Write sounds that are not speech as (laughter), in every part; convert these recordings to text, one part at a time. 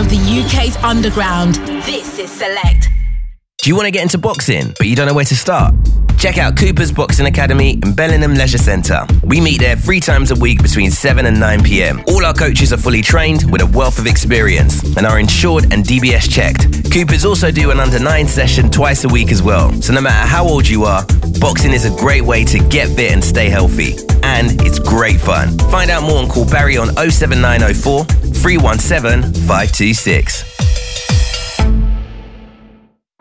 of the UK's underground. This is Select. Do you want to get into boxing, but you don't know where to start? Check out Cooper's Boxing Academy in Bellingham Leisure Centre. We meet there three times a week between 7 and 9 pm. All our coaches are fully trained with a wealth of experience and are insured and DBS checked. Cooper's also do an under 9 session twice a week as well. So no matter how old you are, boxing is a great way to get fit and stay healthy. And it's great fun. Find out more and call Barry on 07904 317 526.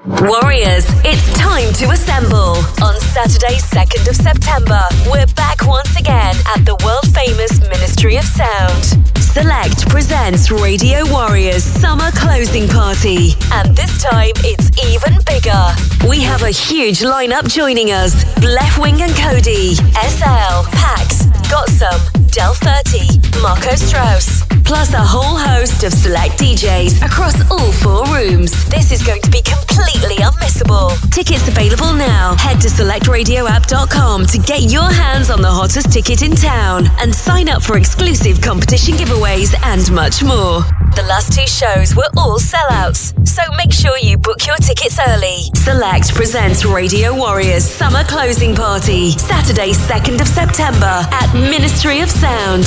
Warriors, it's time to assemble. On Saturday, 2nd of September, we're back once again at the world famous Ministry of Sound. Select presents Radio Warriors Summer Closing Party, and this time it's even bigger. We have a huge lineup joining us Left Wing and Kody, SL, Pax, Got Some, Del 30, Marco Strous, plus a whole host of select DJs across all four rooms. This is going to be completely unmissable. Tickets available now. Head to selectradioapp.com to get your hands on the hottest ticket in town and sign up for exclusive competition giveaways and much more. The last two shows were all sellouts, so make sure you book your tickets early. Select presents Radio Warriors Summer Closing Party, Saturday, 2nd of September at Ministry of Sound.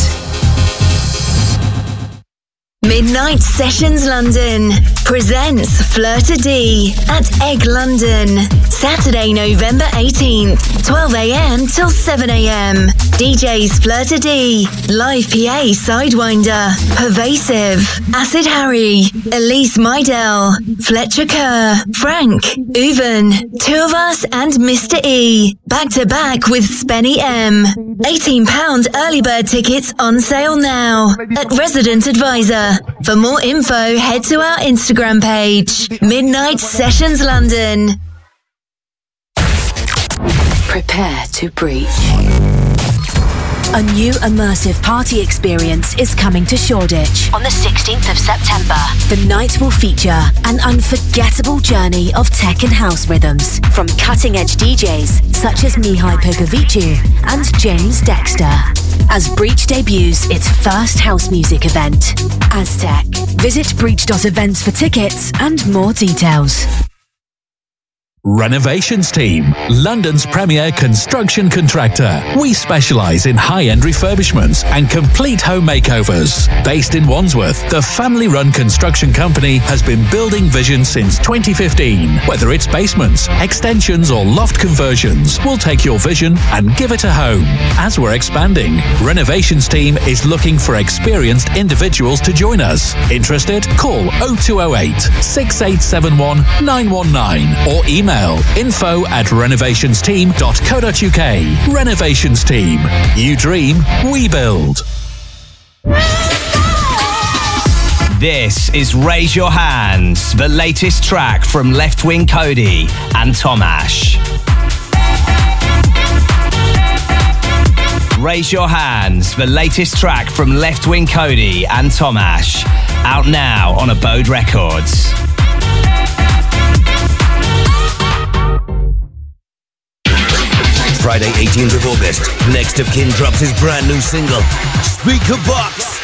Midnight Sessions London presents Flirta D at Egg London. Saturday, November 18th, 12am till 7am. DJs Flirta D, Live PA Sidewinder, Pervasive, Acid Harry, Elise Mydell, Fletcher Kerr, Frank, Uven, Two of Us, and Mr. E. Back to back with Spenny M. £18 early bird tickets on sale now at Resident Advisor. For more info, head to our Instagram page, Midnight Sessions London. Prepare to breach. A new immersive party experience is coming to Shoreditch on the 16th of September. The night will feature an unforgettable journey of tech and house rhythms from cutting edge DJs such as Mihai Popovici and James Dexter. As Breach debuts its first house music event, Aztec. Visit breach.events for tickets and more details. Renovations Team, London's premier construction contractor. We specialise in high end refurbishments and complete home makeovers. Based in Wandsworth, the family run construction company has been building vision since 2015. Whether it's basements, extensions, or loft conversions, we'll take your vision and give it a home. As we're expanding, Renovations Team is looking for experienced individuals to join us. Interested? Call 0208 6871 919 or email info at renovationsteam.co.uk. Renovations Team. You dream, we build. This is Raise Your Hands, the latest track from Leftwing Kody and Tomash. Raise Your Hands, the latest track from Leftwing Kody and Tomash. Out now on Abode Records. Friday, 18th of August, Next of Kin drops his brand new single, Speaker Box.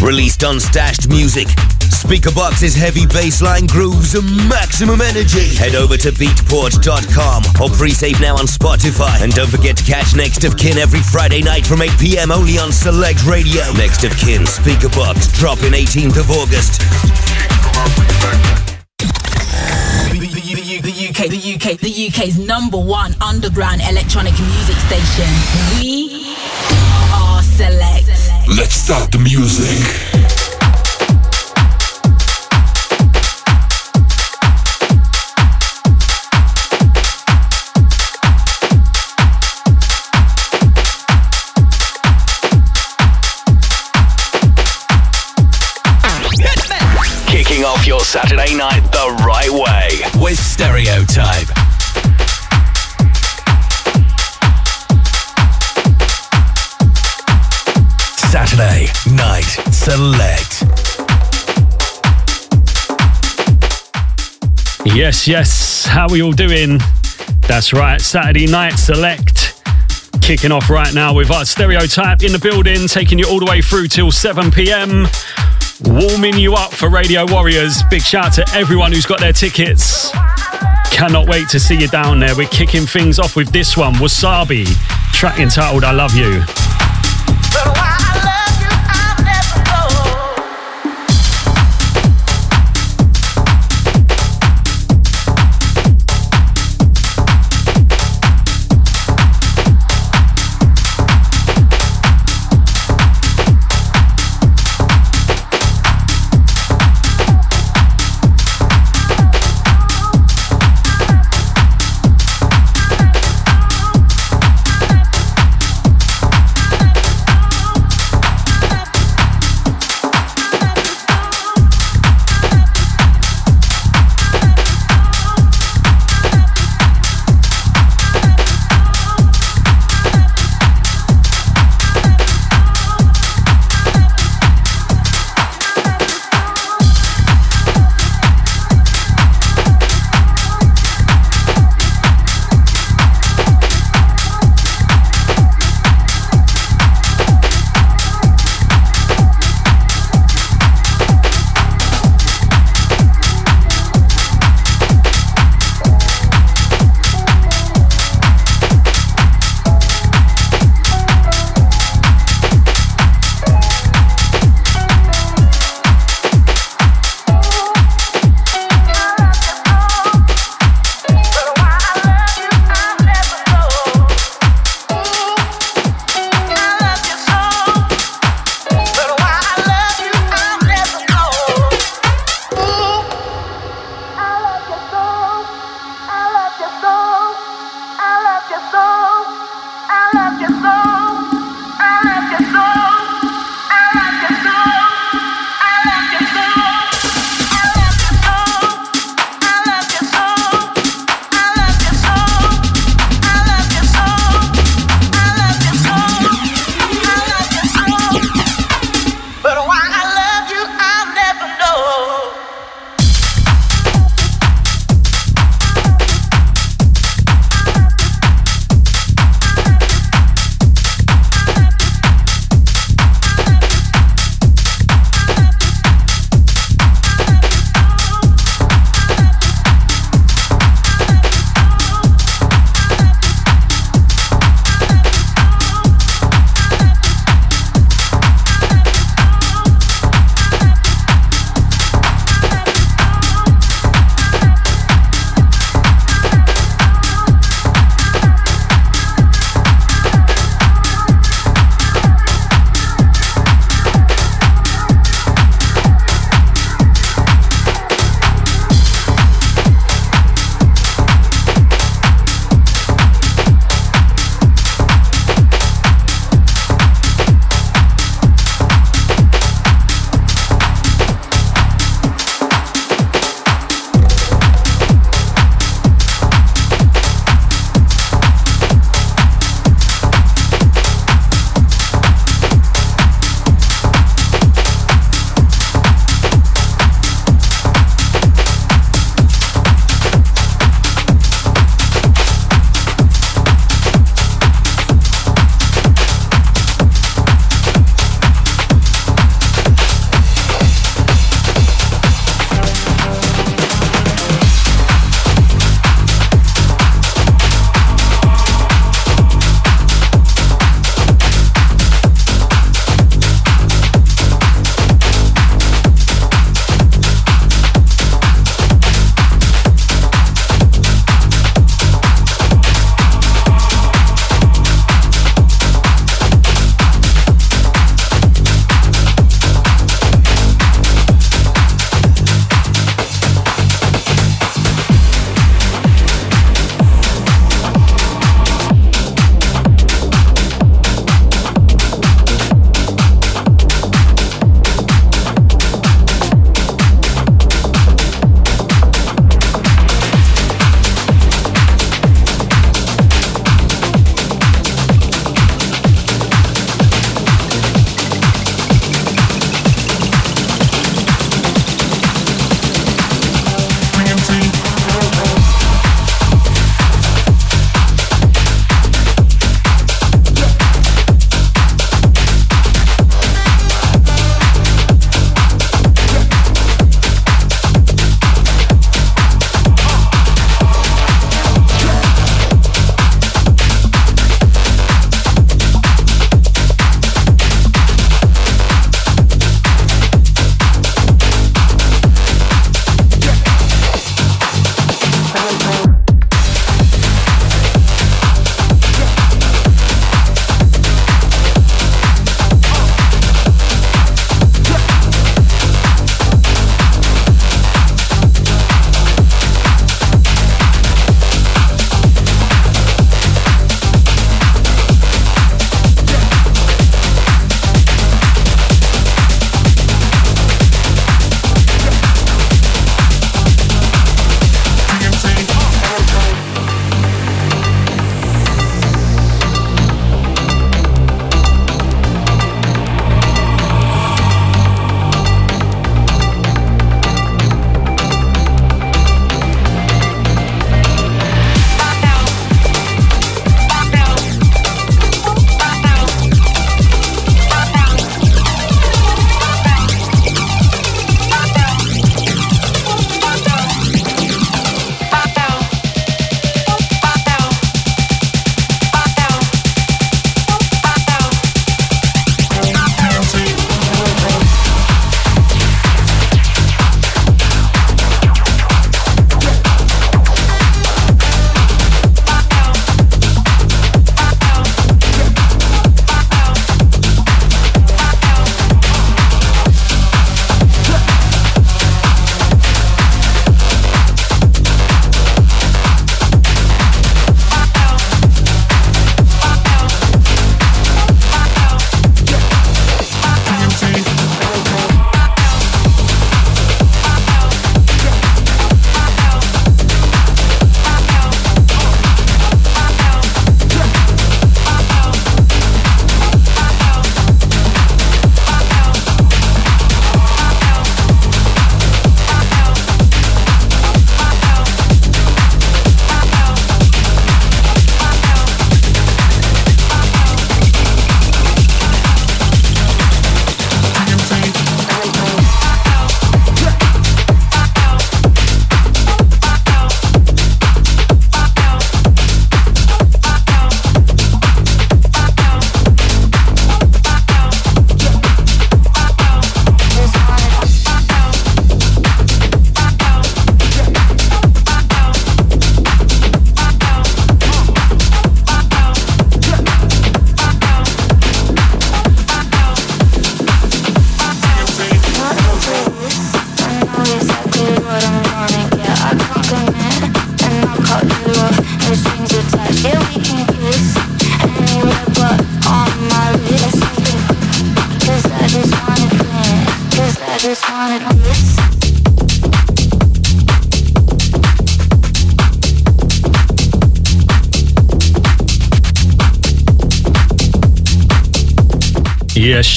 Released on Stashed Music, Speaker Box's heavy bassline grooves and maximum energy. Head over to beatport.com or pre-save now on Spotify. And don't forget to catch Next of Kin every Friday night from 8 p.m. only on Select Radio. Next of Kin, Speaker Box, dropping 18th of August. The UK, the UK, the UK's number one underground electronic music station. We are Select. Let's start the music. Saturday night the right way with Stereotype. Saturday Night Select. Yes, yes. How are we all doing? That's right. Saturday Night Select kicking off right now with our stereotype in the building, taking you all the way through till 7 pm. Warming you up for Radio Warriors. Big shout to everyone who's got their tickets. Cannot wait to see you down there. We're kicking things off with this one Wasabi, track entitled I Love You.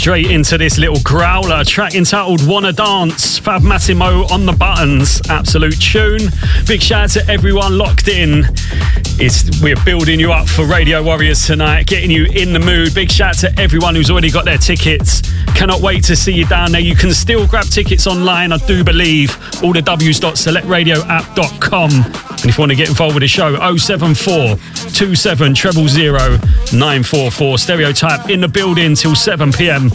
Straight into this little growler track entitled Wanna Dance. Fab Massimo on the buttons. Absolute tune. Big shout out to everyone locked in. It's, we're building you up for Radio Warriors tonight, getting you in the mood. Big shout out to everyone who's already got their tickets. Cannot wait to see you down there. You can still grab tickets online, I do believe. All the w's.selectradioapp.com. And if you want to get involved with the show, 074 27 000 944. Stereotype in the building till 7 pm.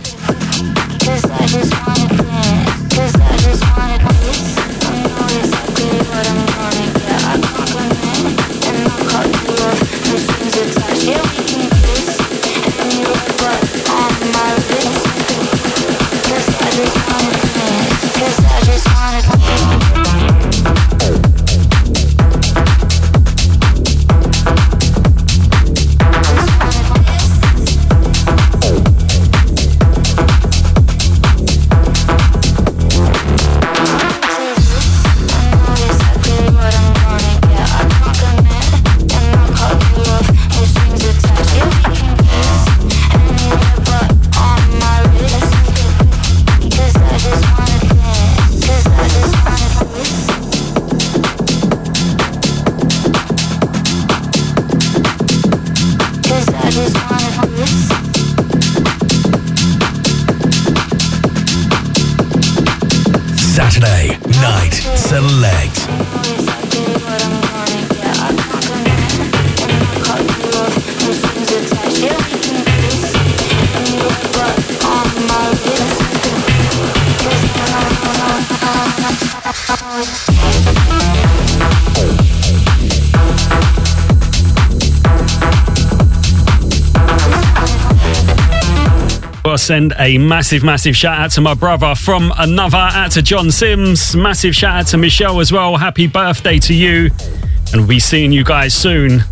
Send a massive, massive shout out to my brother from another out to John Sims. Massive shout out to Michelle as well. Happy birthday to you. And we'll be seeing you guys soon.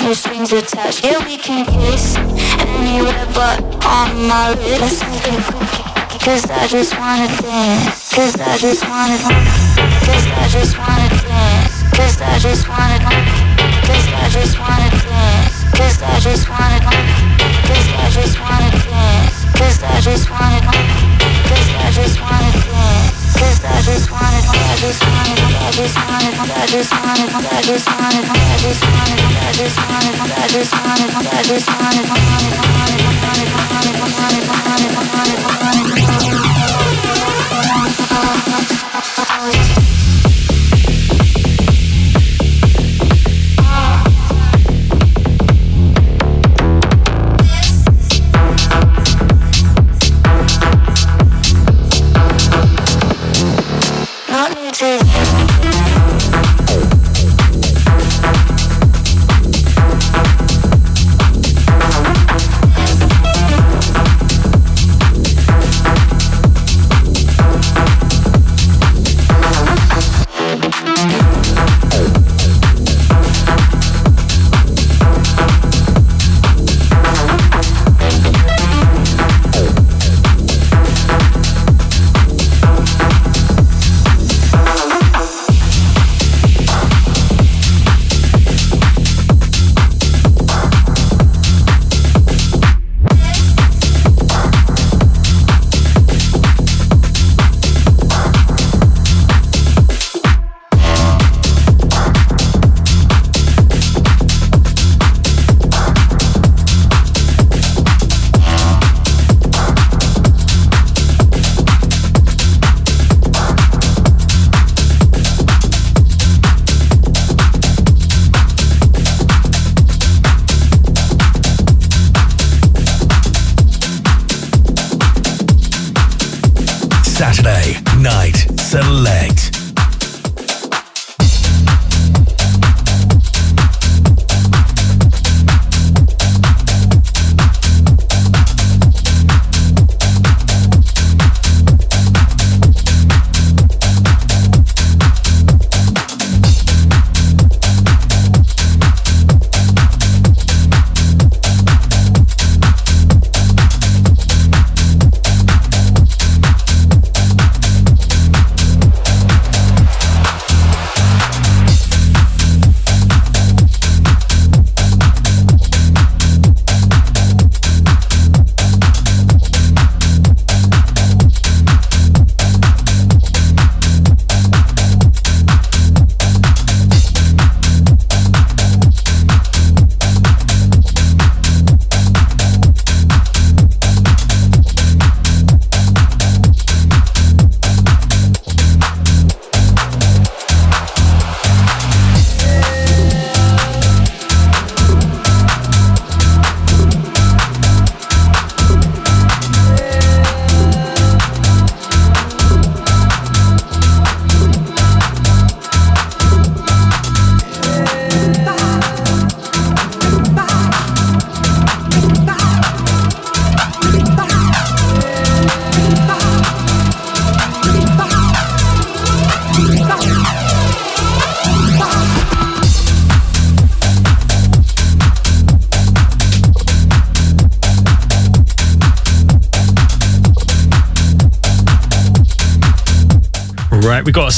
No strings attached. Yeah, we can kiss anywhere but on my lips. Cause I just wanna dance. Cause I just wanna Cause I just wanna dance. Cause I just wanna Cause I just wanna dance. Cause I just wanna Cause I just wanna dance. Cause I just wanna dance. Cause I just wanna I Oh,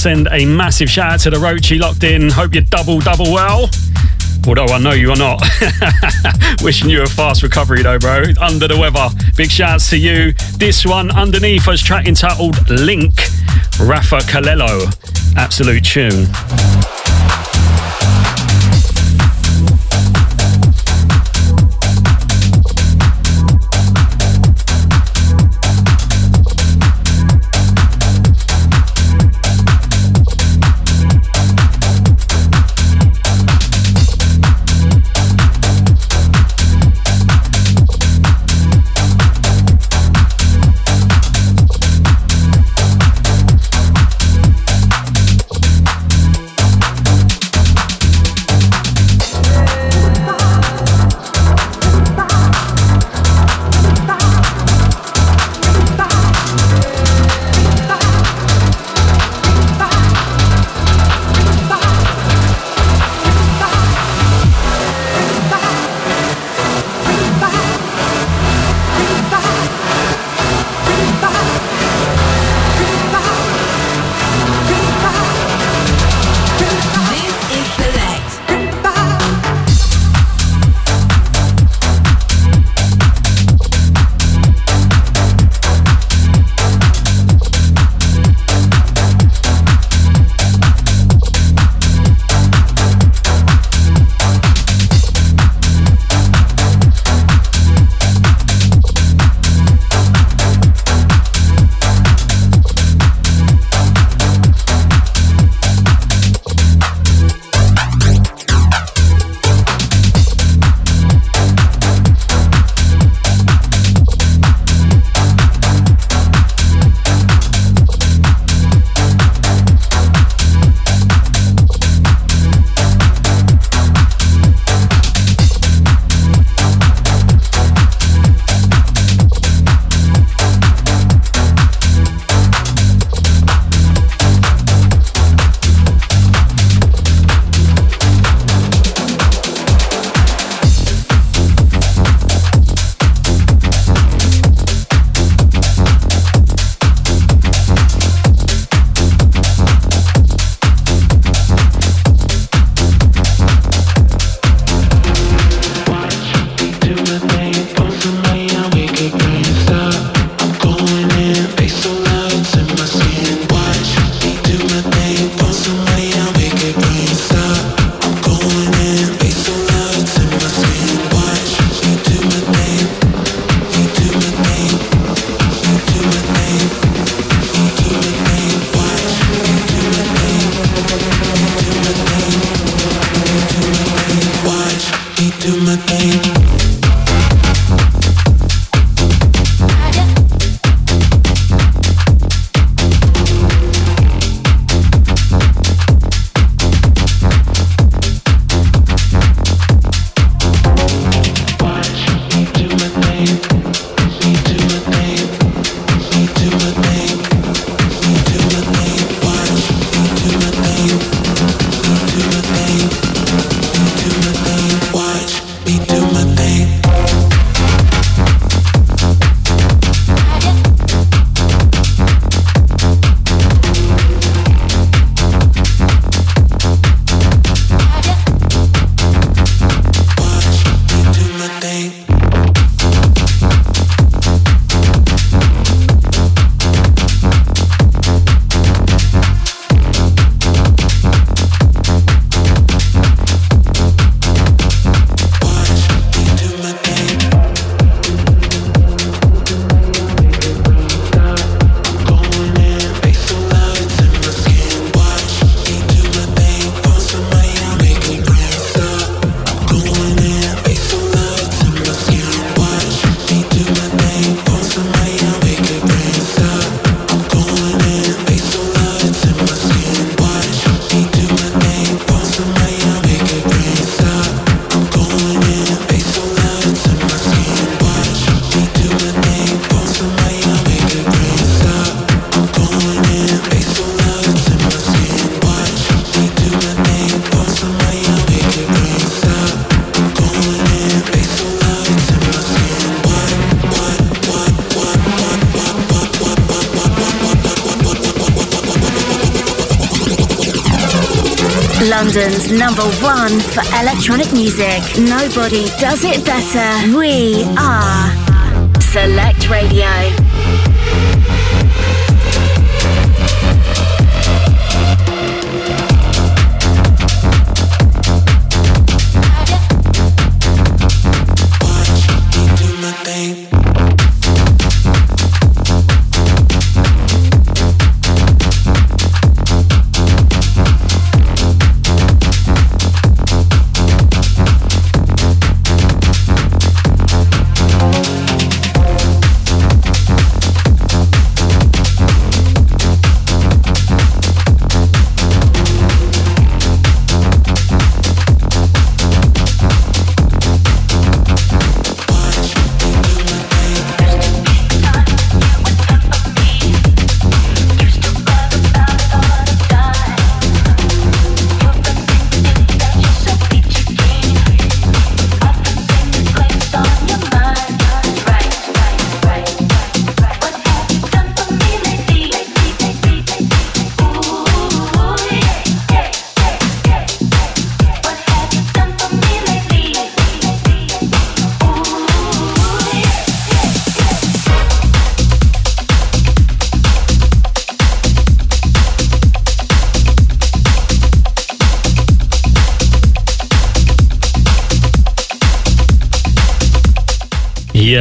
send a massive shout out to the Roachy locked in. Hope you're double, double well. Although I know you are not. (laughs) Wishing you a fast recovery though, bro. Under the weather. Big shouts to you. This one underneath us track entitled Link. Rafa Kalelo. Absolute tune. Music. Nobody does it better. We are Select Radio.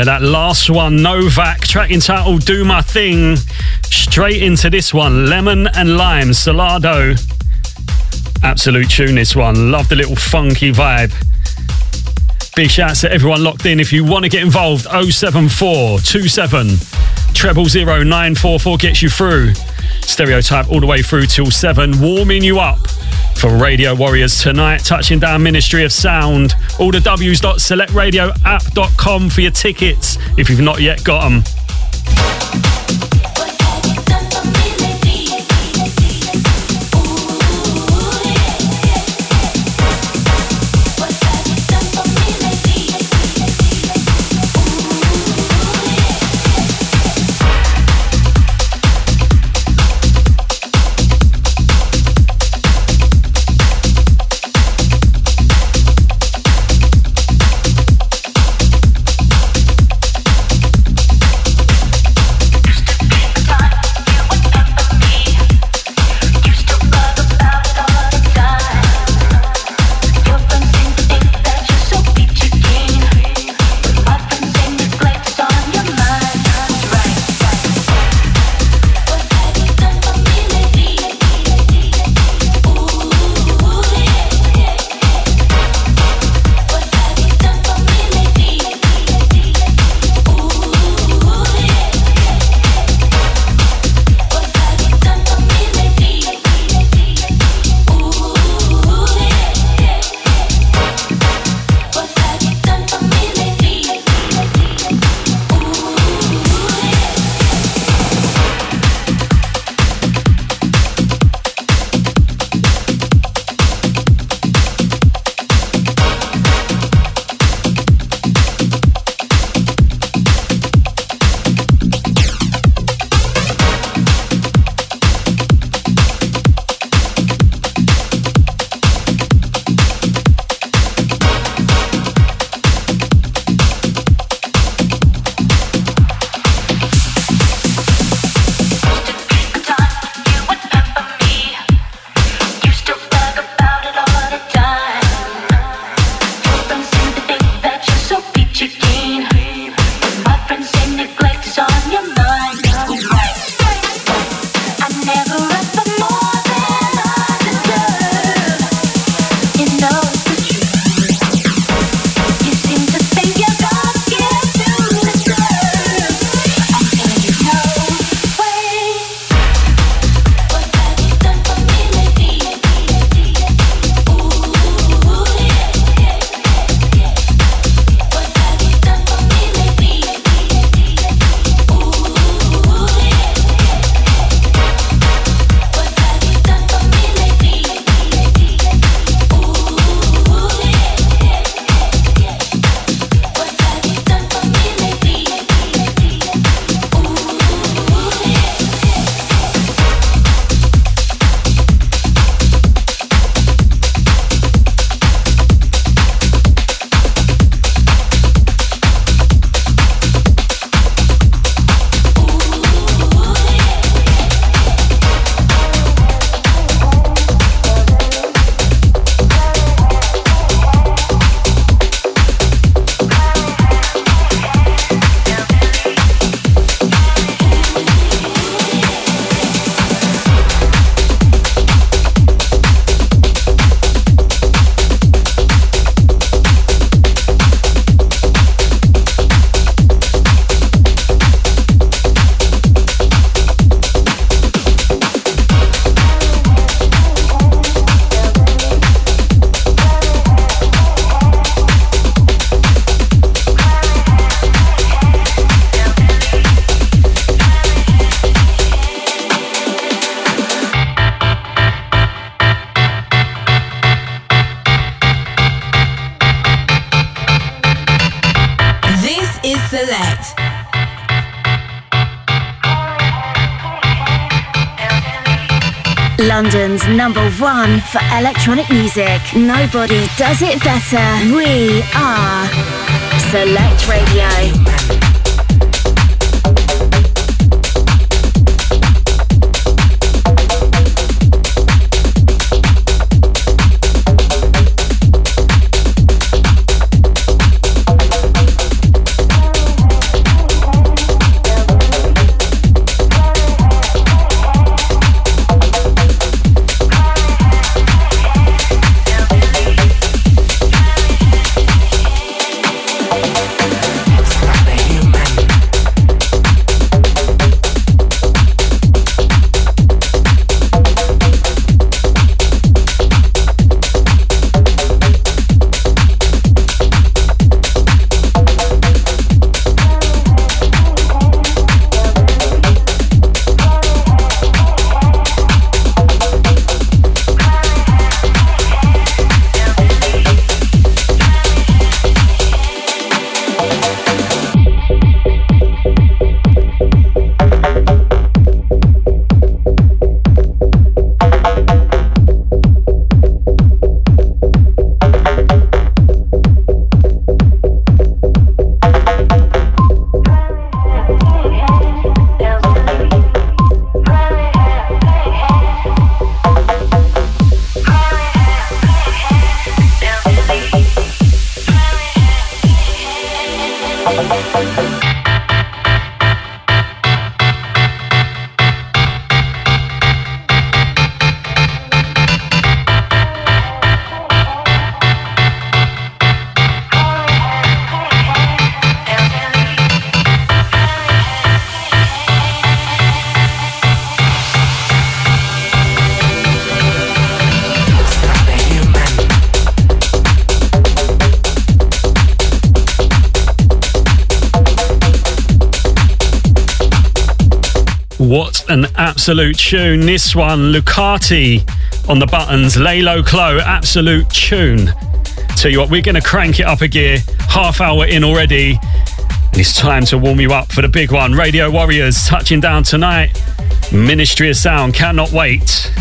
Yeah, that last one, Novak, track entitled Do My Thing. Straight into this one, Lemon and Lime, Salado. Absolute tune, this one. Love the little funky vibe. Big shouts to everyone locked in. If you want to get involved, 074 27 treble 0944 gets you through. Stereotype all the way through till 7, warming you up for Radio Warriors tonight. Touching down Ministry of Sound. All the W's.selectradioapp.com for your tickets if you've not yet got them. London's number one for electronic music. Nobody does it better. We are Select Radio. An absolute tune. This one, Lucati on the buttons, Lalo Clo, absolute tune. Tell you what, we're going to crank it up a gear. Half hour in already. And it's time to warm you up for the big one. Radio Warriors touching down tonight. Ministry of Sound cannot wait.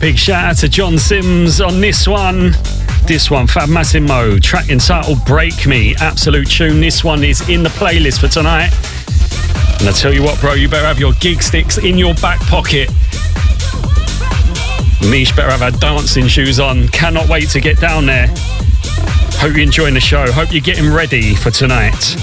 Big shout out to John Sims on this one. This one, Fab Massimo, track entitled Break Me. Absolute tune. This one is in the playlist for tonight. And I tell you what, bro, you better have your gig sticks in your back pocket. Mish better have her dancing shoes on. Cannot wait to get down there. Hope you're enjoying the show. Hope you're getting ready for tonight.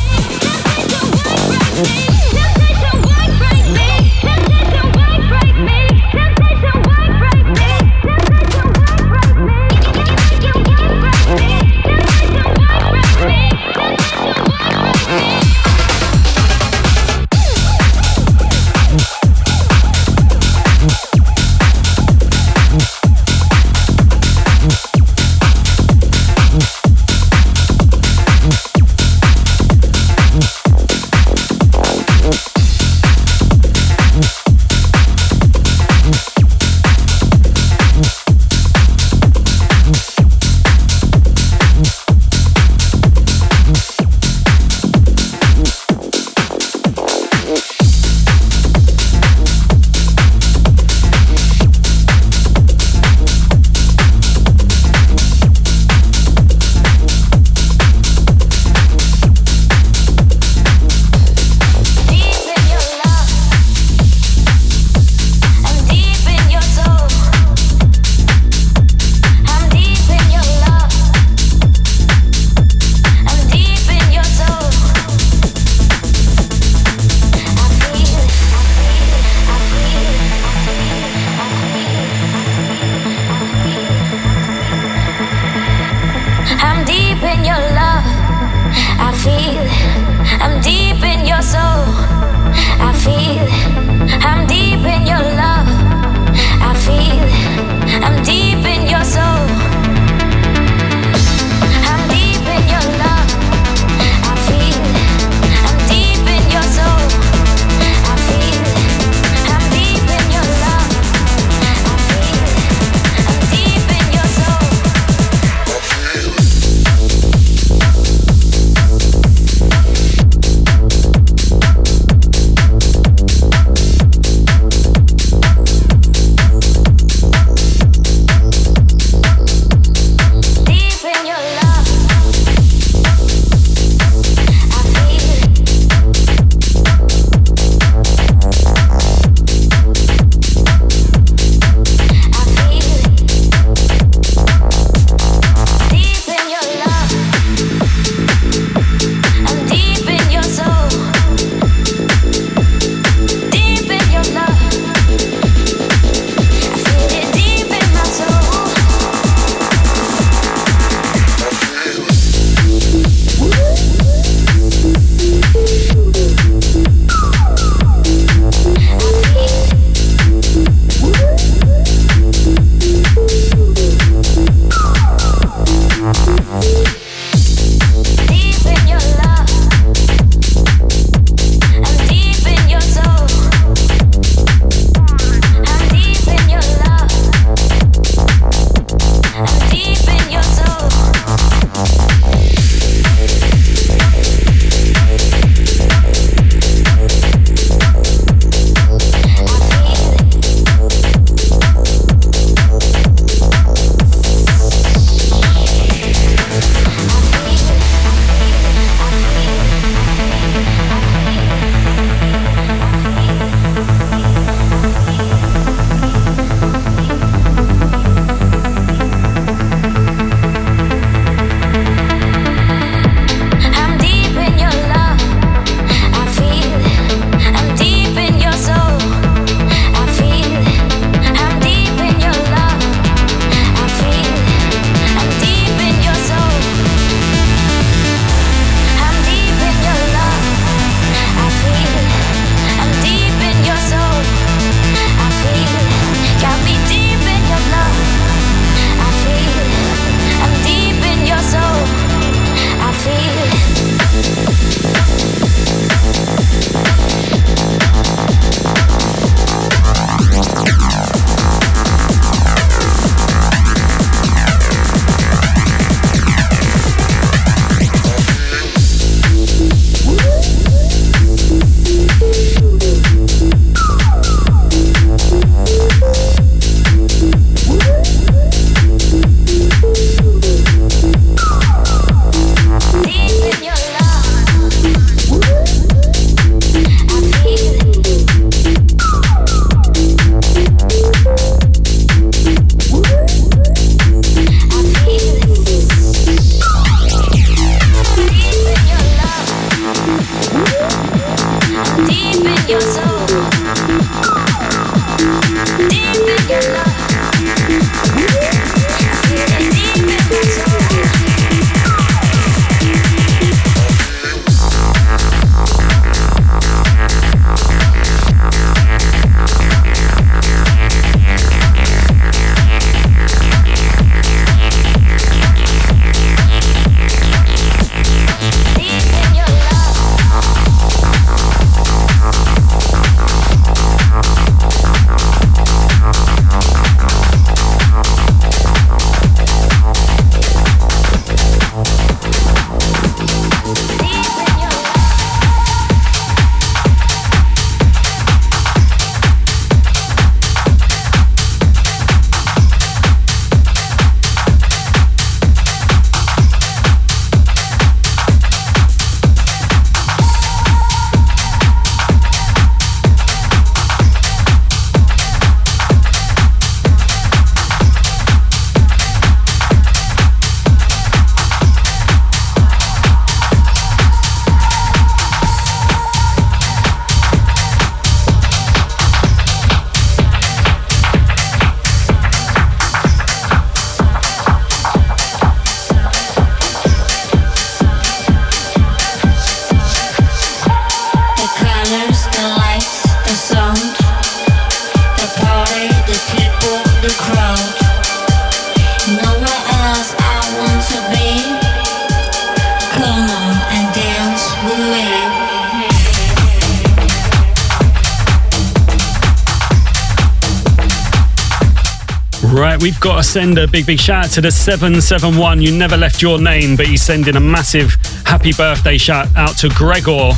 Right, we've got to send a big, big shout out to the 771. You never left your name, but he's sending a massive happy birthday shout out to Gregor.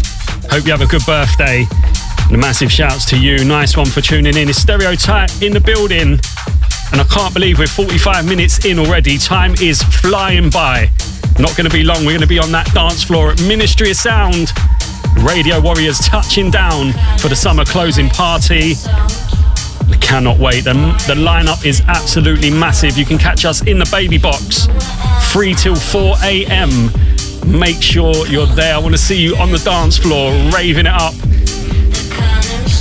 Hope you have a good birthday. And a massive shouts to you. Nice one for tuning in. It's Stereotype in the building. And I can't believe we're 45 minutes in already. Time is flying by. Not going to be long. We're going to be on that dance floor at Ministry of Sound. Radio Warriors touching down for the summer closing party. Cannot wait. The, the lineup is absolutely massive. You can catch us in the baby box, free till 4 a.m. Make sure you're there. I want to see you on the dance floor, raving it up.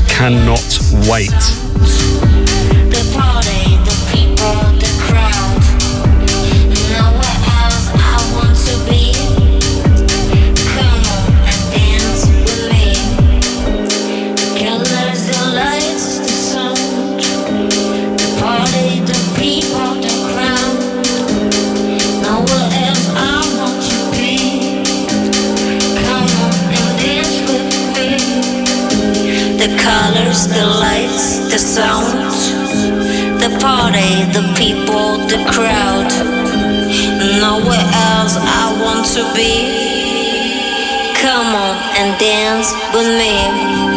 Cannot wait. The lights, the sounds, the party, the people, the crowd. Nowhere else I want to be. Come on and dance with me.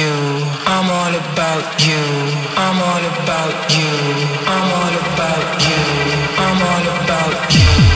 You. I'm all about you. I'm all about you. I'm all about you. I'm all about you.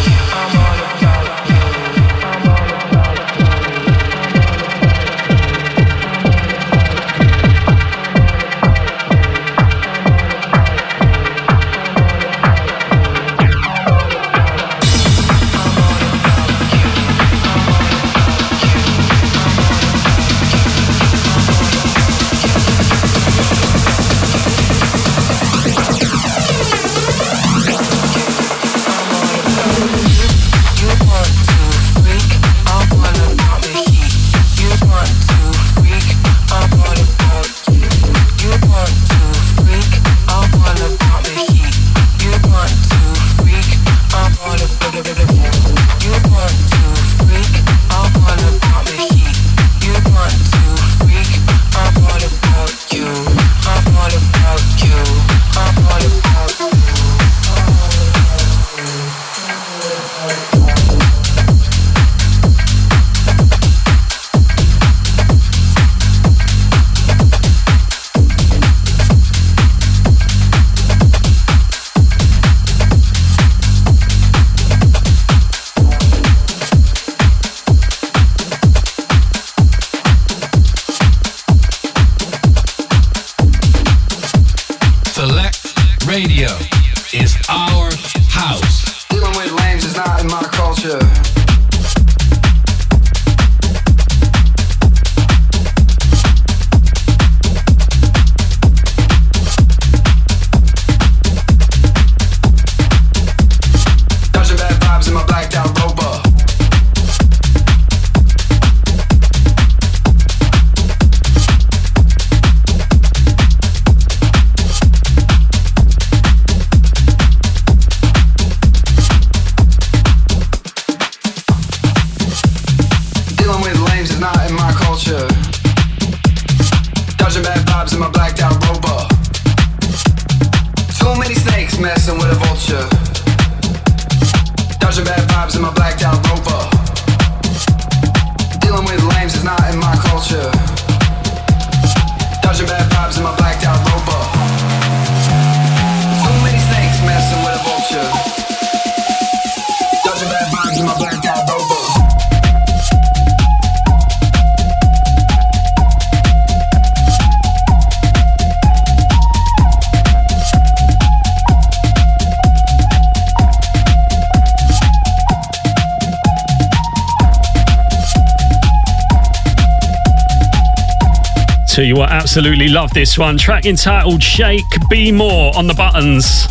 Absolutely love this one. Track entitled Shake Be More on the buttons.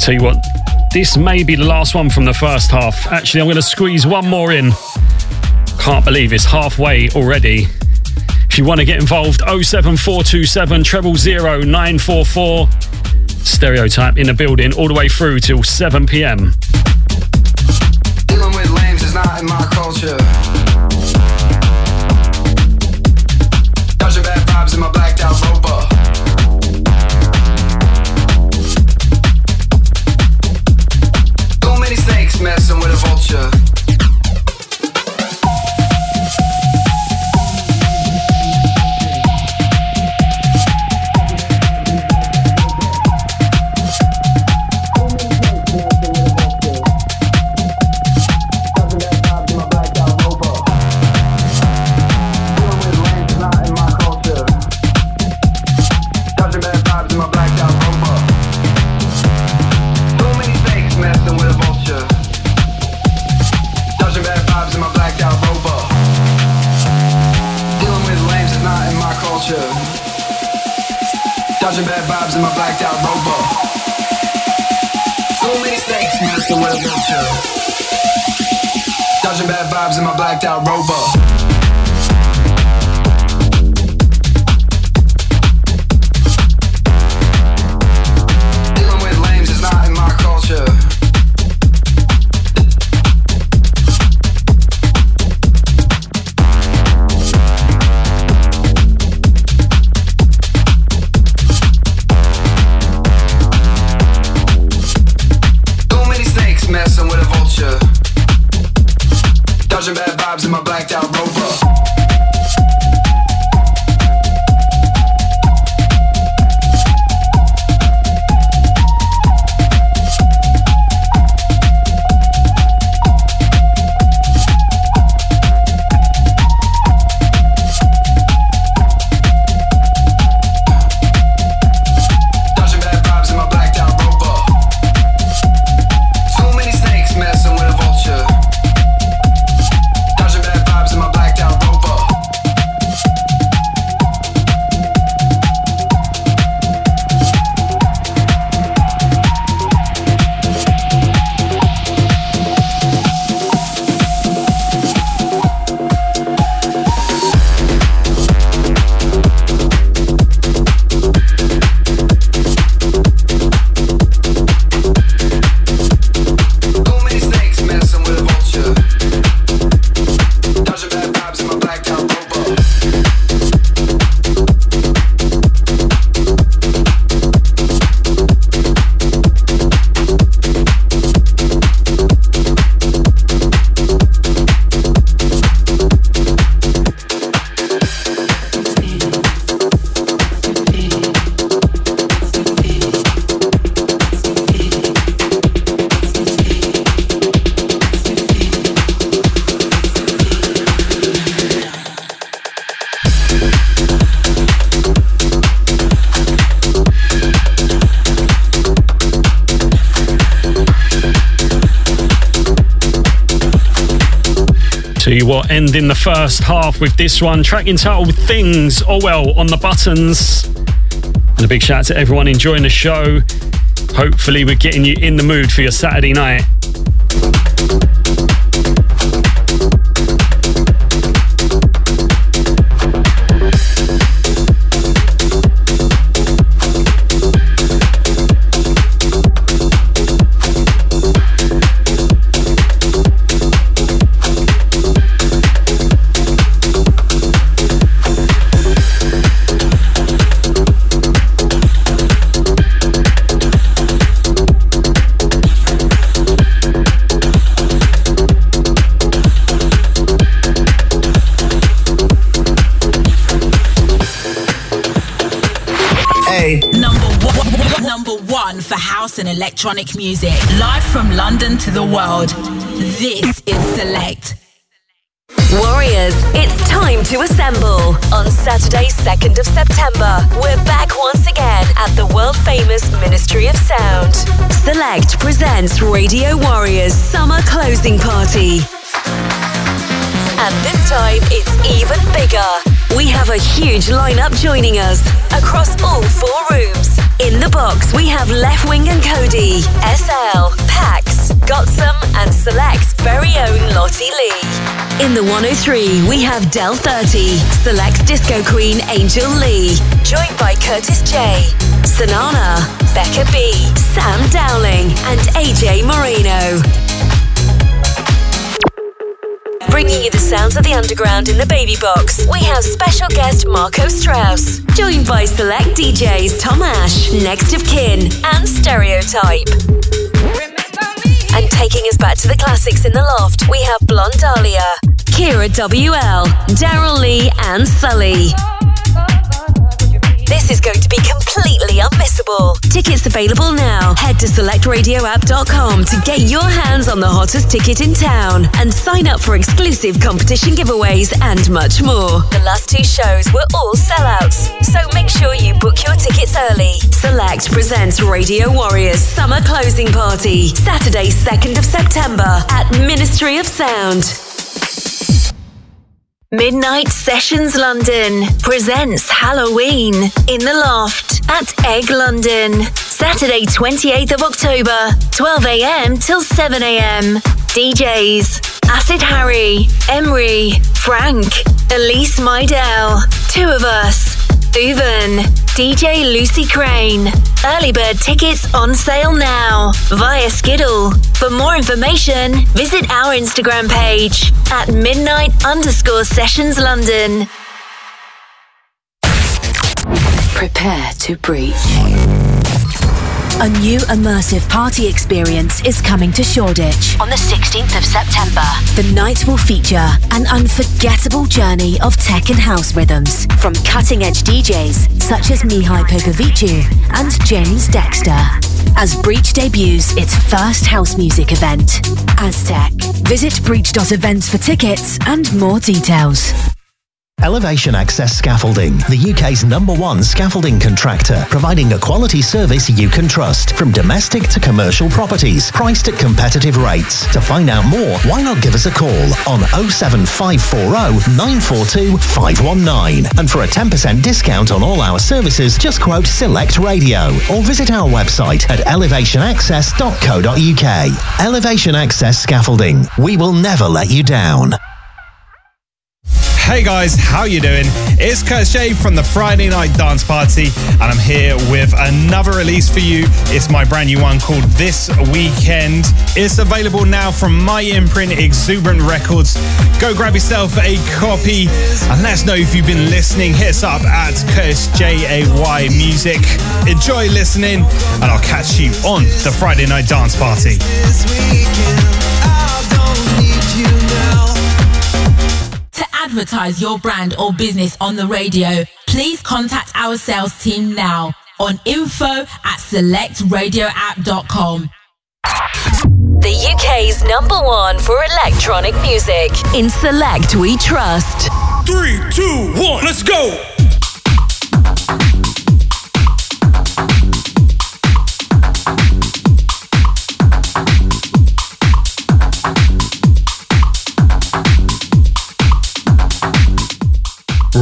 Tell you what, this may be the last one from the first half. Actually, I'm going to squeeze one more in. Can't believe it's halfway already. If you want to get involved, 07427 treble 944. Stereotype in the building all the way through till 7 pm. Dealing with lames is not in my culture. Ending the first half with this one, track entitled Things, oh well, on the buttons. And a big shout out to everyone enjoying the show. Hopefully, we're getting you in the mood for your Saturday night. House and electronic music. Live from London to the world. This is Select. Warriors, it's time to assemble. On Saturday, 2nd of September, we're back once again at the world famous Ministry of Sound. Select presents Radio Warriors Summer Closing Party. And this time, it's even bigger. We have a huge lineup joining us across all four rooms. In the box, we have Left Wing and Kody, SL, Pax, Gotsum, and Select's very own Lottie Lee. In the 103, we have Del 30, Select Disco Queen Angel Lee, joined by Curtis J, Sanana, Becca B, Sam Dowling, and AJ Marino bringing you the sounds of the underground in the baby box. We have special guest Marco Strous, joined by select DJs Tom Ash, Next of Kin, and Stereotype. And taking us back to the classics in the loft, we have Blonde Dahlia, Kira WL, Daryl Lee, and Sully. This is going to be completely unmissable. Tickets available now. Head to selectradioapp.com to get your hands on the hottest ticket in town and sign up for exclusive competition giveaways and much more. The last two shows were all sellouts, so make sure you book your tickets early. Select presents Radio Warriors Summer Closing Party, Saturday, 2nd of September at Ministry of Sound. Midnight Sessions London presents Halloween in the Loft at Egg London. Saturday, 28th of October, 12am till 7am. DJs Acid Harry, Emery, Frank, Elise Mydell, two of us, Uven, DJ Lucy Crane. Early bird tickets on sale now via Skiddle. For more information, visit our Instagram page at midnight underscore sessions London. Prepare to breach. A new immersive party experience is coming to Shoreditch on the 16th of September. The night will feature an unforgettable journey of tech and house rhythms from cutting edge DJs such as Mihai Popoviciu and James Dexter. As Breach debuts its first house music event, Aztec. Visit breach.events for tickets and more details. Elevation Access Scaffolding, the UK's number one scaffolding contractor, providing a quality service you can trust, from domestic to commercial properties, priced at competitive rates. To find out more, why not give us a call on 07540 942 519. And for a 10% discount on all our services, just quote Select Radio or visit our website at elevationaccess.co.uk. Elevation Access Scaffolding. We will never let you down. Hey guys, how you doing? It's Curtis J from the Friday Night Dance Party, and I'm here with another release for you. It's my brand new one called This Weekend. It's available now from my imprint, Exuberant Records. Go grab yourself a copy and let us know if you've been listening. Hit us up at Curtis J A Y Music. Enjoy listening, and I'll catch you on the Friday Night Dance Party. Advertise your brand or business on the radio, please contact our sales team now on info at selectradioapp.com. The UK's number one for electronic music. In Select, we trust. Three, two, one, let's go!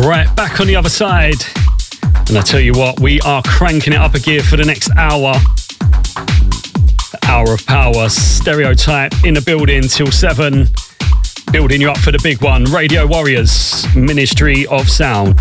Right, back on the other side. And I tell you what, we are cranking it up a gear for the next hour. The hour of power, stereotype in the building till seven. Building you up for the big one. Radio Warriors, Ministry of Sound.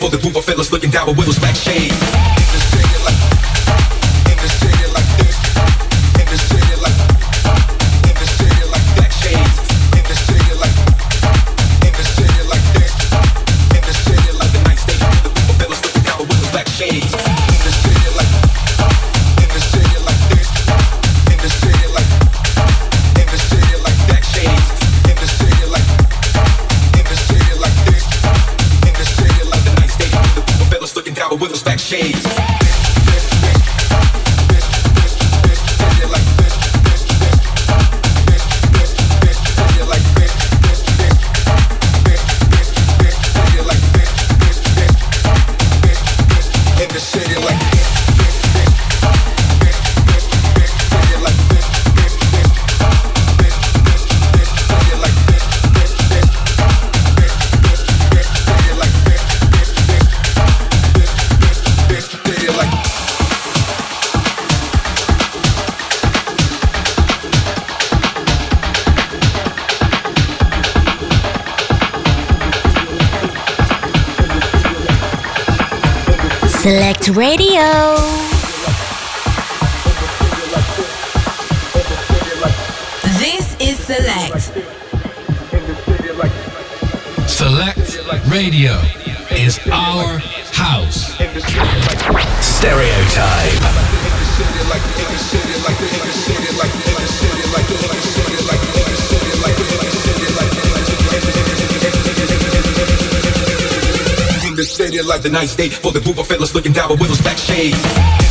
For the group of fellas looking down with Select Radio. This is Select. Select Radio is our house. Stereotype. this city like the night state. For the group of fellas looking down with those back shades.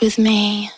With me.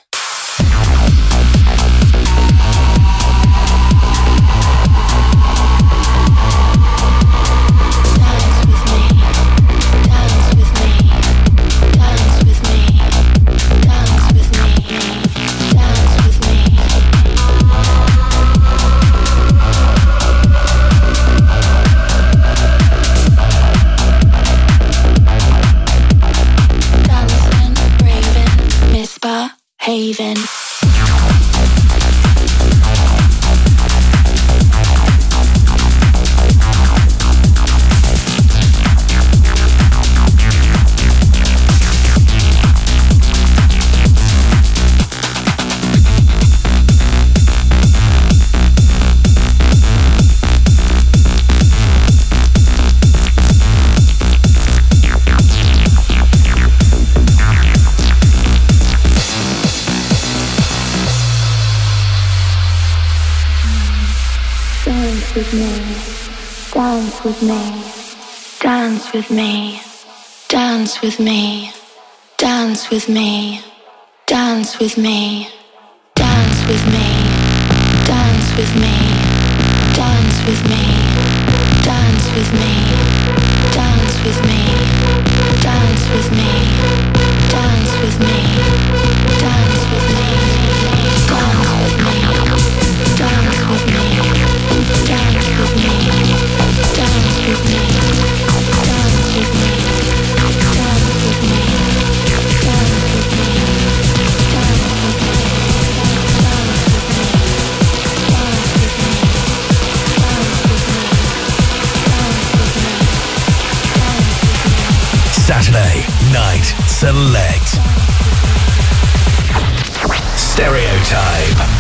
Dance with me, dance with me, dance with me, dance with me, dance with me, dance with me, dance with me, dance with me, dance with me, dance with me, Night Select. Stereotype.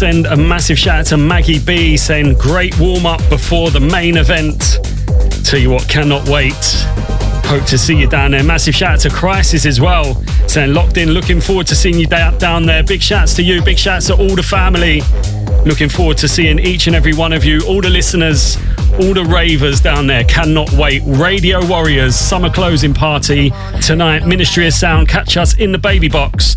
Send a massive shout out to Maggie B saying great warm up before the main event. Tell you what, cannot wait. Hope to see you down there. Massive shout out to Crisis as well, saying locked in, looking forward to seeing you down there. Big shouts to you, big shouts to all the family. Looking forward to seeing each and every one of you, all the listeners, all the ravers down there. Cannot wait. Radio Warriors summer closing party tonight. Ministry of Sound. Catch us in the baby box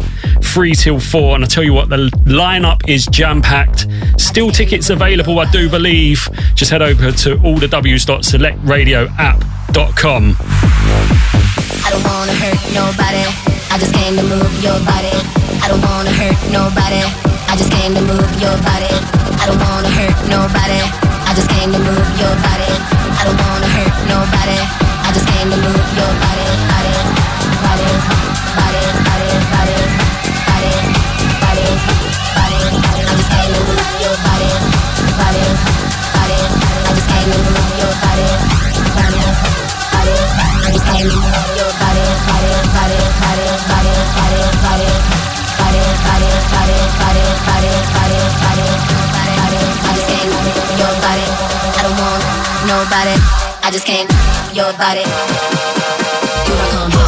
free till four. And I tell you what, the lineup is jam packed. Still tickets available, I do believe. Just head over to allthews.selectradioapp.com. I don't wanna hurt nobody. I just came to move your body. I don't wanna hurt nobody. I just came to move your body. I don't wanna hurt nobody. I just came to move your body. I don't wanna hurt nobody. I just came to move your body, body, body, body, body. Nobody, I just can't your body. Here I come.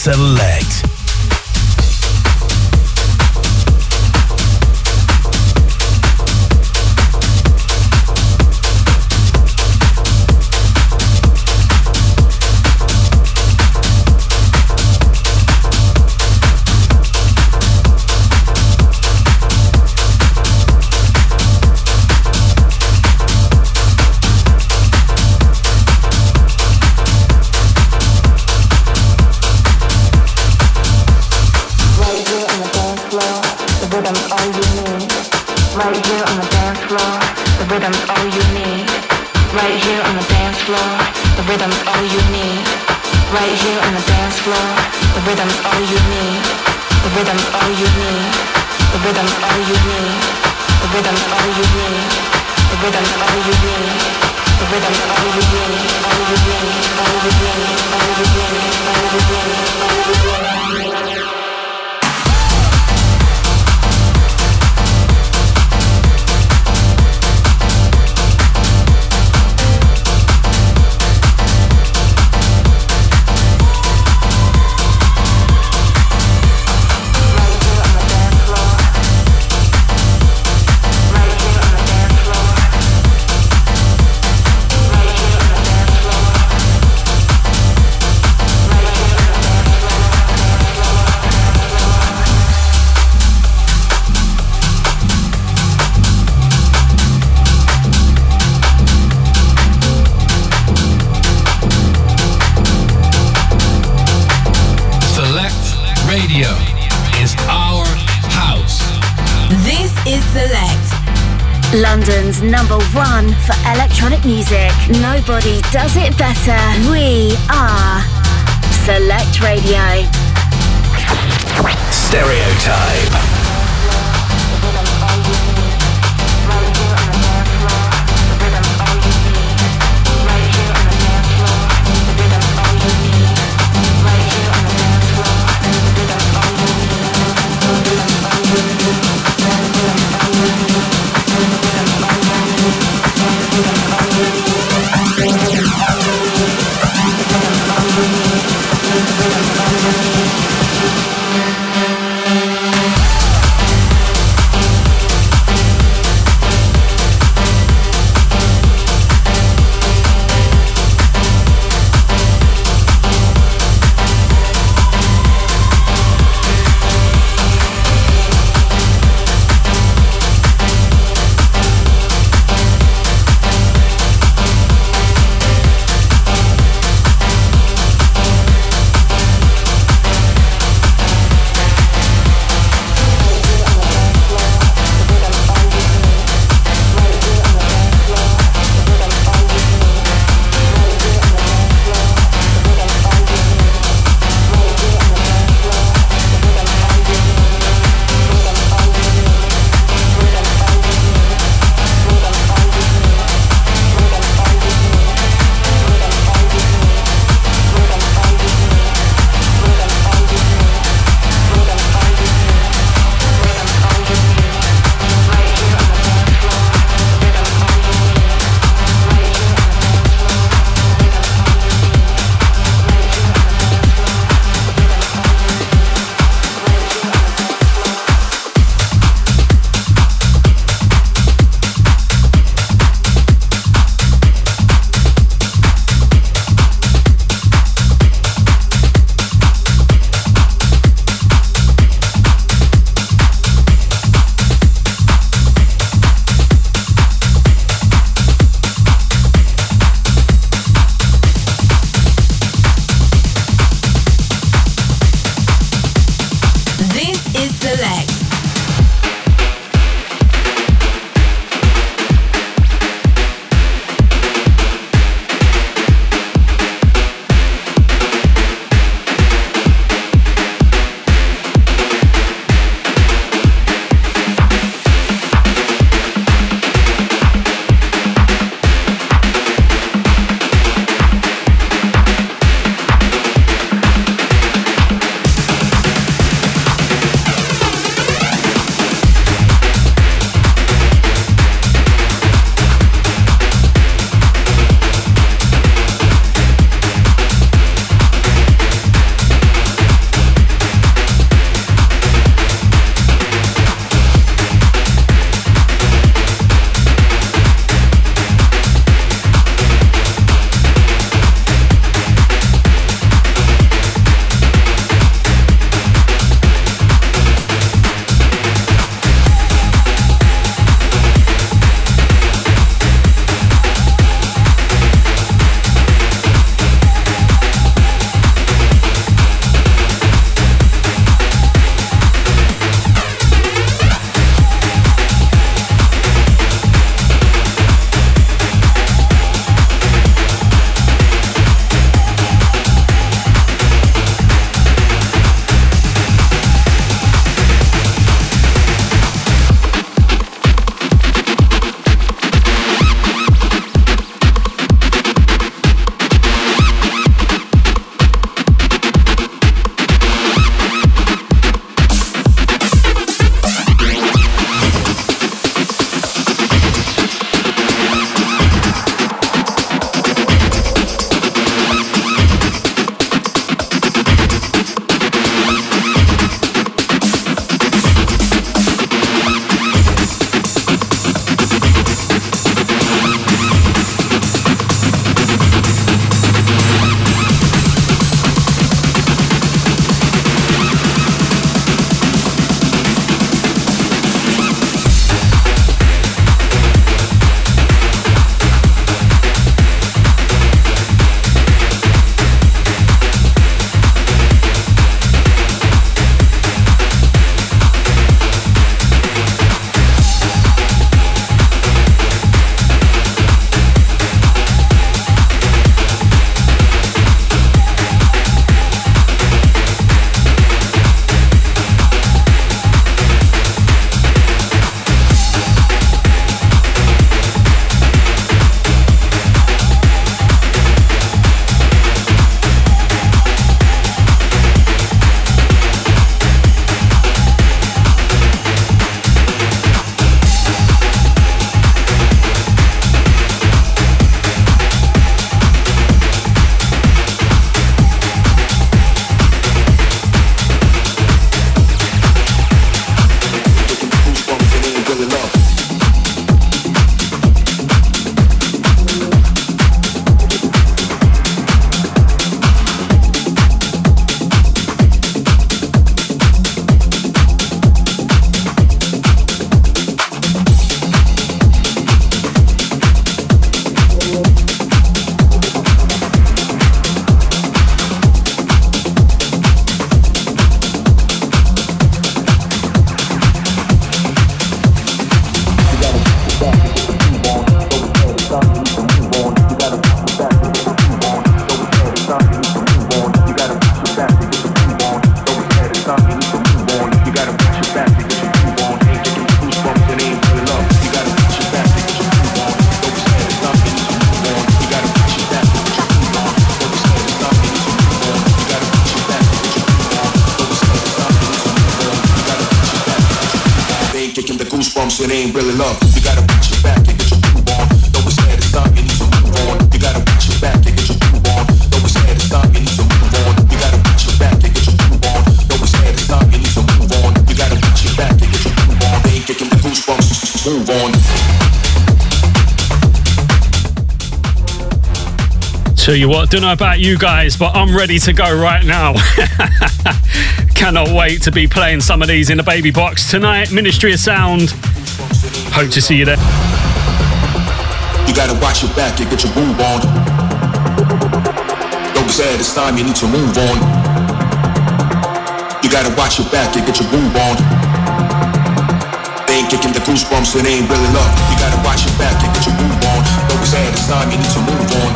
Select. Everybody does it. Tell don't know about you guys, but I'm ready to go right now. (laughs) Cannot wait to be playing some of these in the baby box tonight. Ministry of Sound. Hope to see you there. You gotta watch your back and get your groove on. Don't be sad, it's time you need to move on. You gotta watch your back and get your groove on. They ain't kicking the goosebumps, it ain't really love. You gotta watch your back and get your groove on. Don't be sad, it's time you need to move on.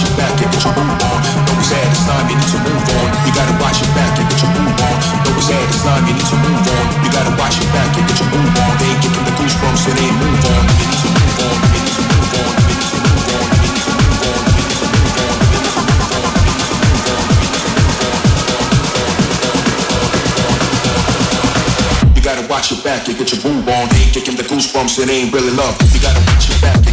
Watch your back and get your groove on. Be sad, it's time you need to move on. You gotta watch your back and get your groove on. Be sad, it's time you need to move on. You gotta watch your back and get your groove on. They ain't kicking the goosebumps, it ain't move on. You need to move on. You need to move on. You need to move on. You need to move on. You need to move on. You need to move on. You move gotta watch your back and get your groove on. They ain't kicking the goosebumps, it ain't really love. You gotta watch your back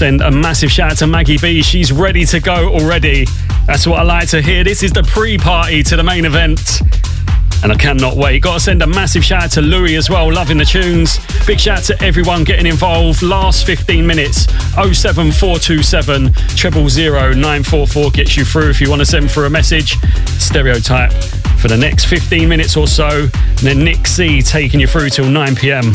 send a massive shout out to Maggie B. She's ready to go already. That's what I like to hear. This is the pre party to the main event. And I cannot wait. Got to send a massive shout out to Louis as well, loving the tunes. Big shout out to everyone getting involved. Last 15 minutes 07427 944 gets you through if you want to send through a message. Stereotype for the next 15 minutes or so. And then Nick C taking you through till 9 pm.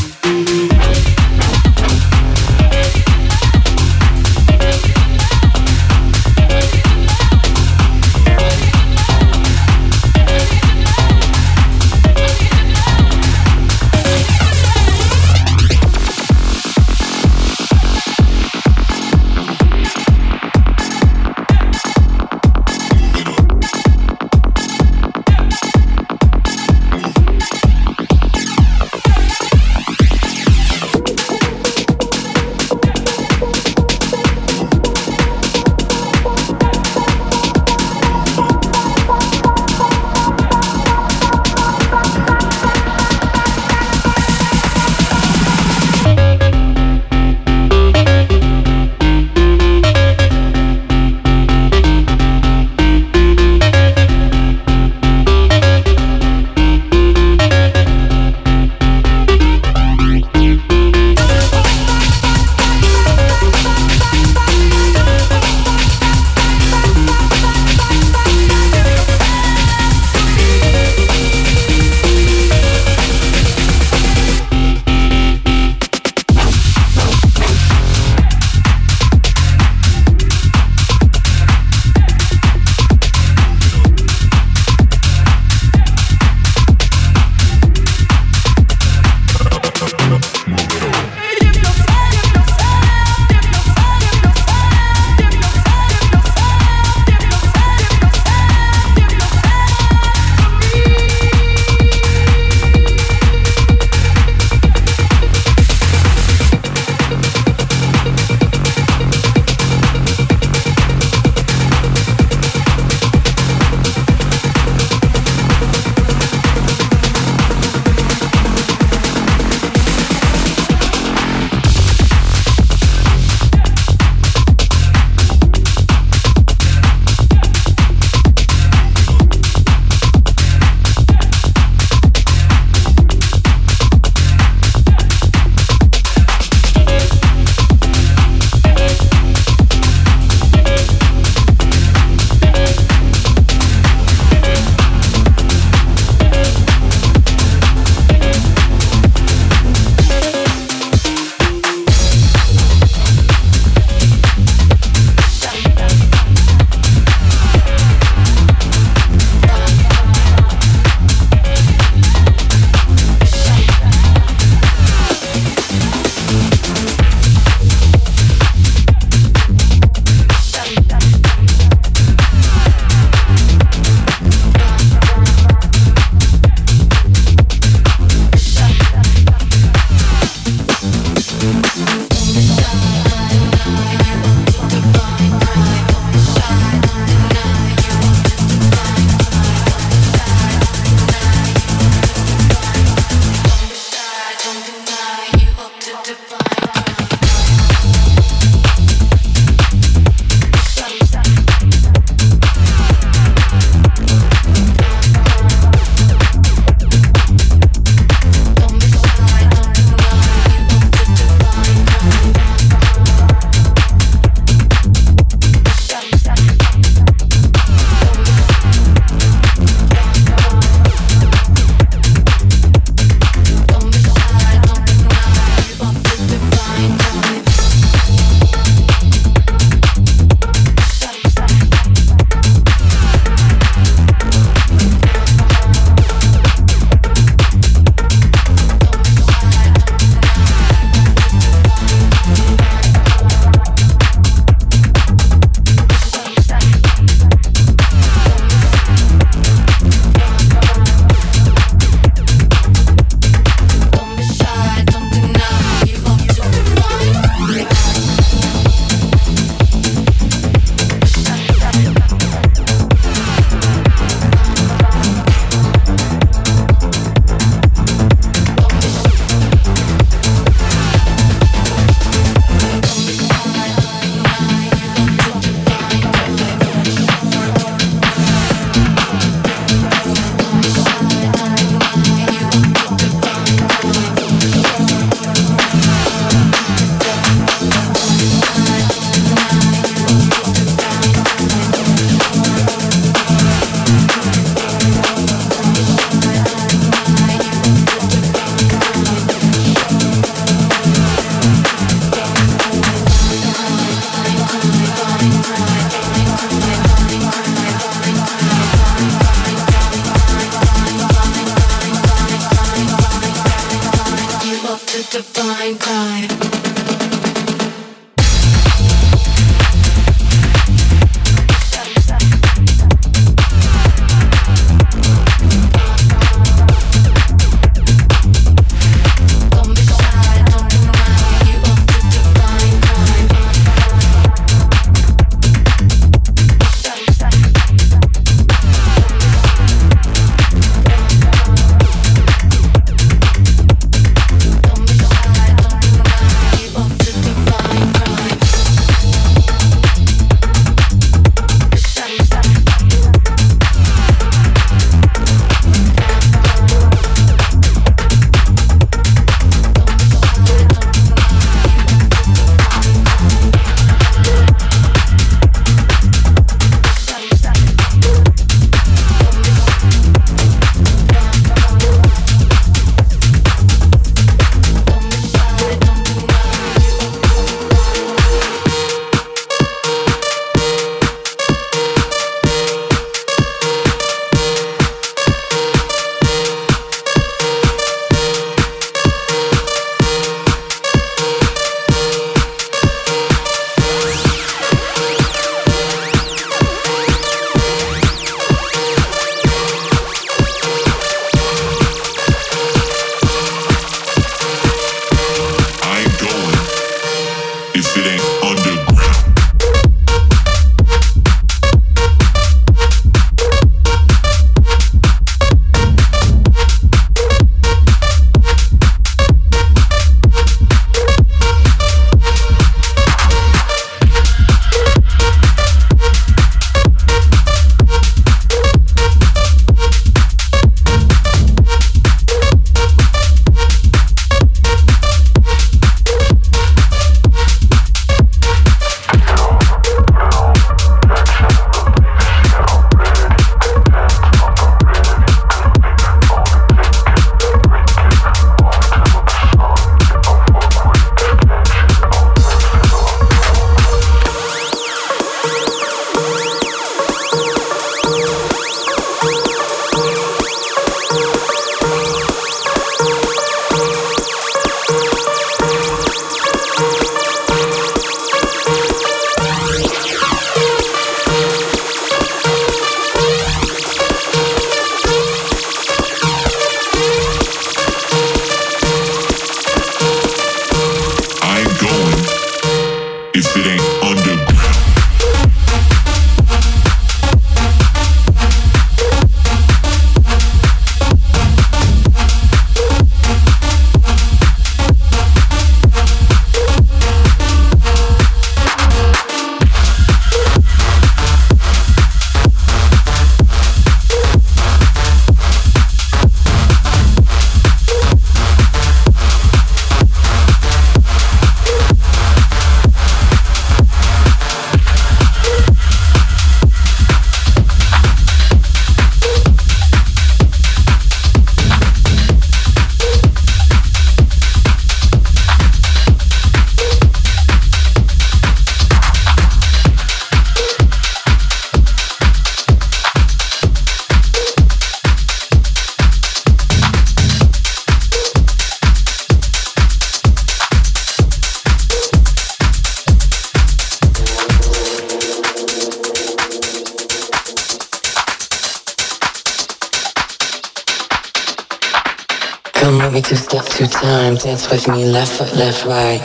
With me, left foot, left, right.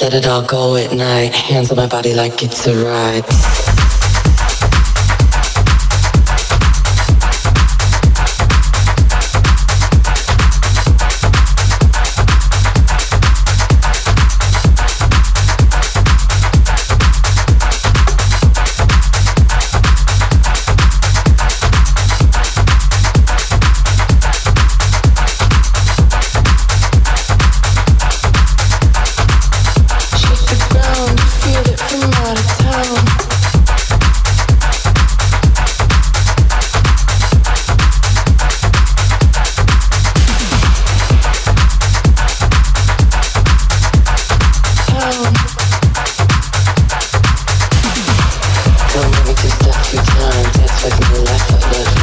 Let it all go at night. Hands on my body like it's a ride. of my life, of love.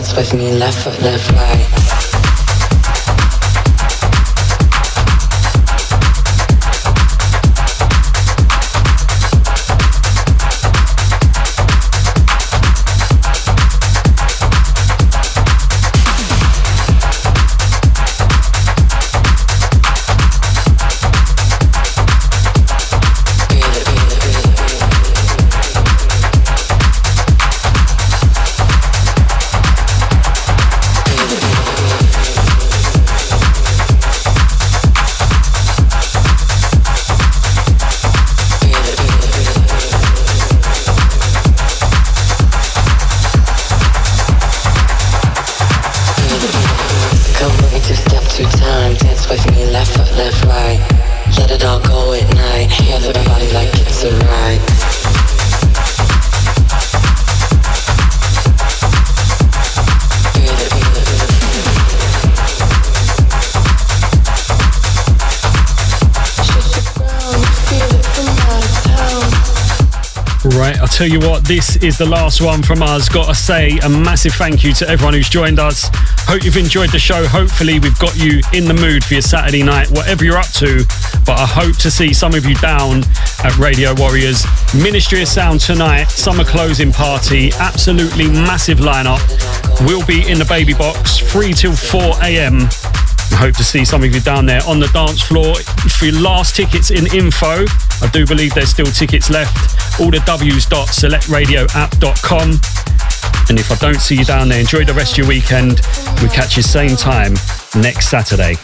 Dance with me, left foot, left, right. Tell you what, this is the last one from us. Gotta say a massive thank you to everyone who's joined us. Hope you've enjoyed the show. Hopefully, we've got you in the mood for your Saturday night, whatever you're up to. But I hope to see some of you down at Radio Warriors. Ministry of Sound tonight, summer closing party, absolutely massive lineup. We'll be in the baby box, 3 till 4 a.m. Hope to see some of you down there on the dance floor. For your last tickets in info, I do believe there's still tickets left. All the w's.selectradioapp.com. And if I don't see you down there, enjoy the rest of your weekend. We catch you same time next Saturday.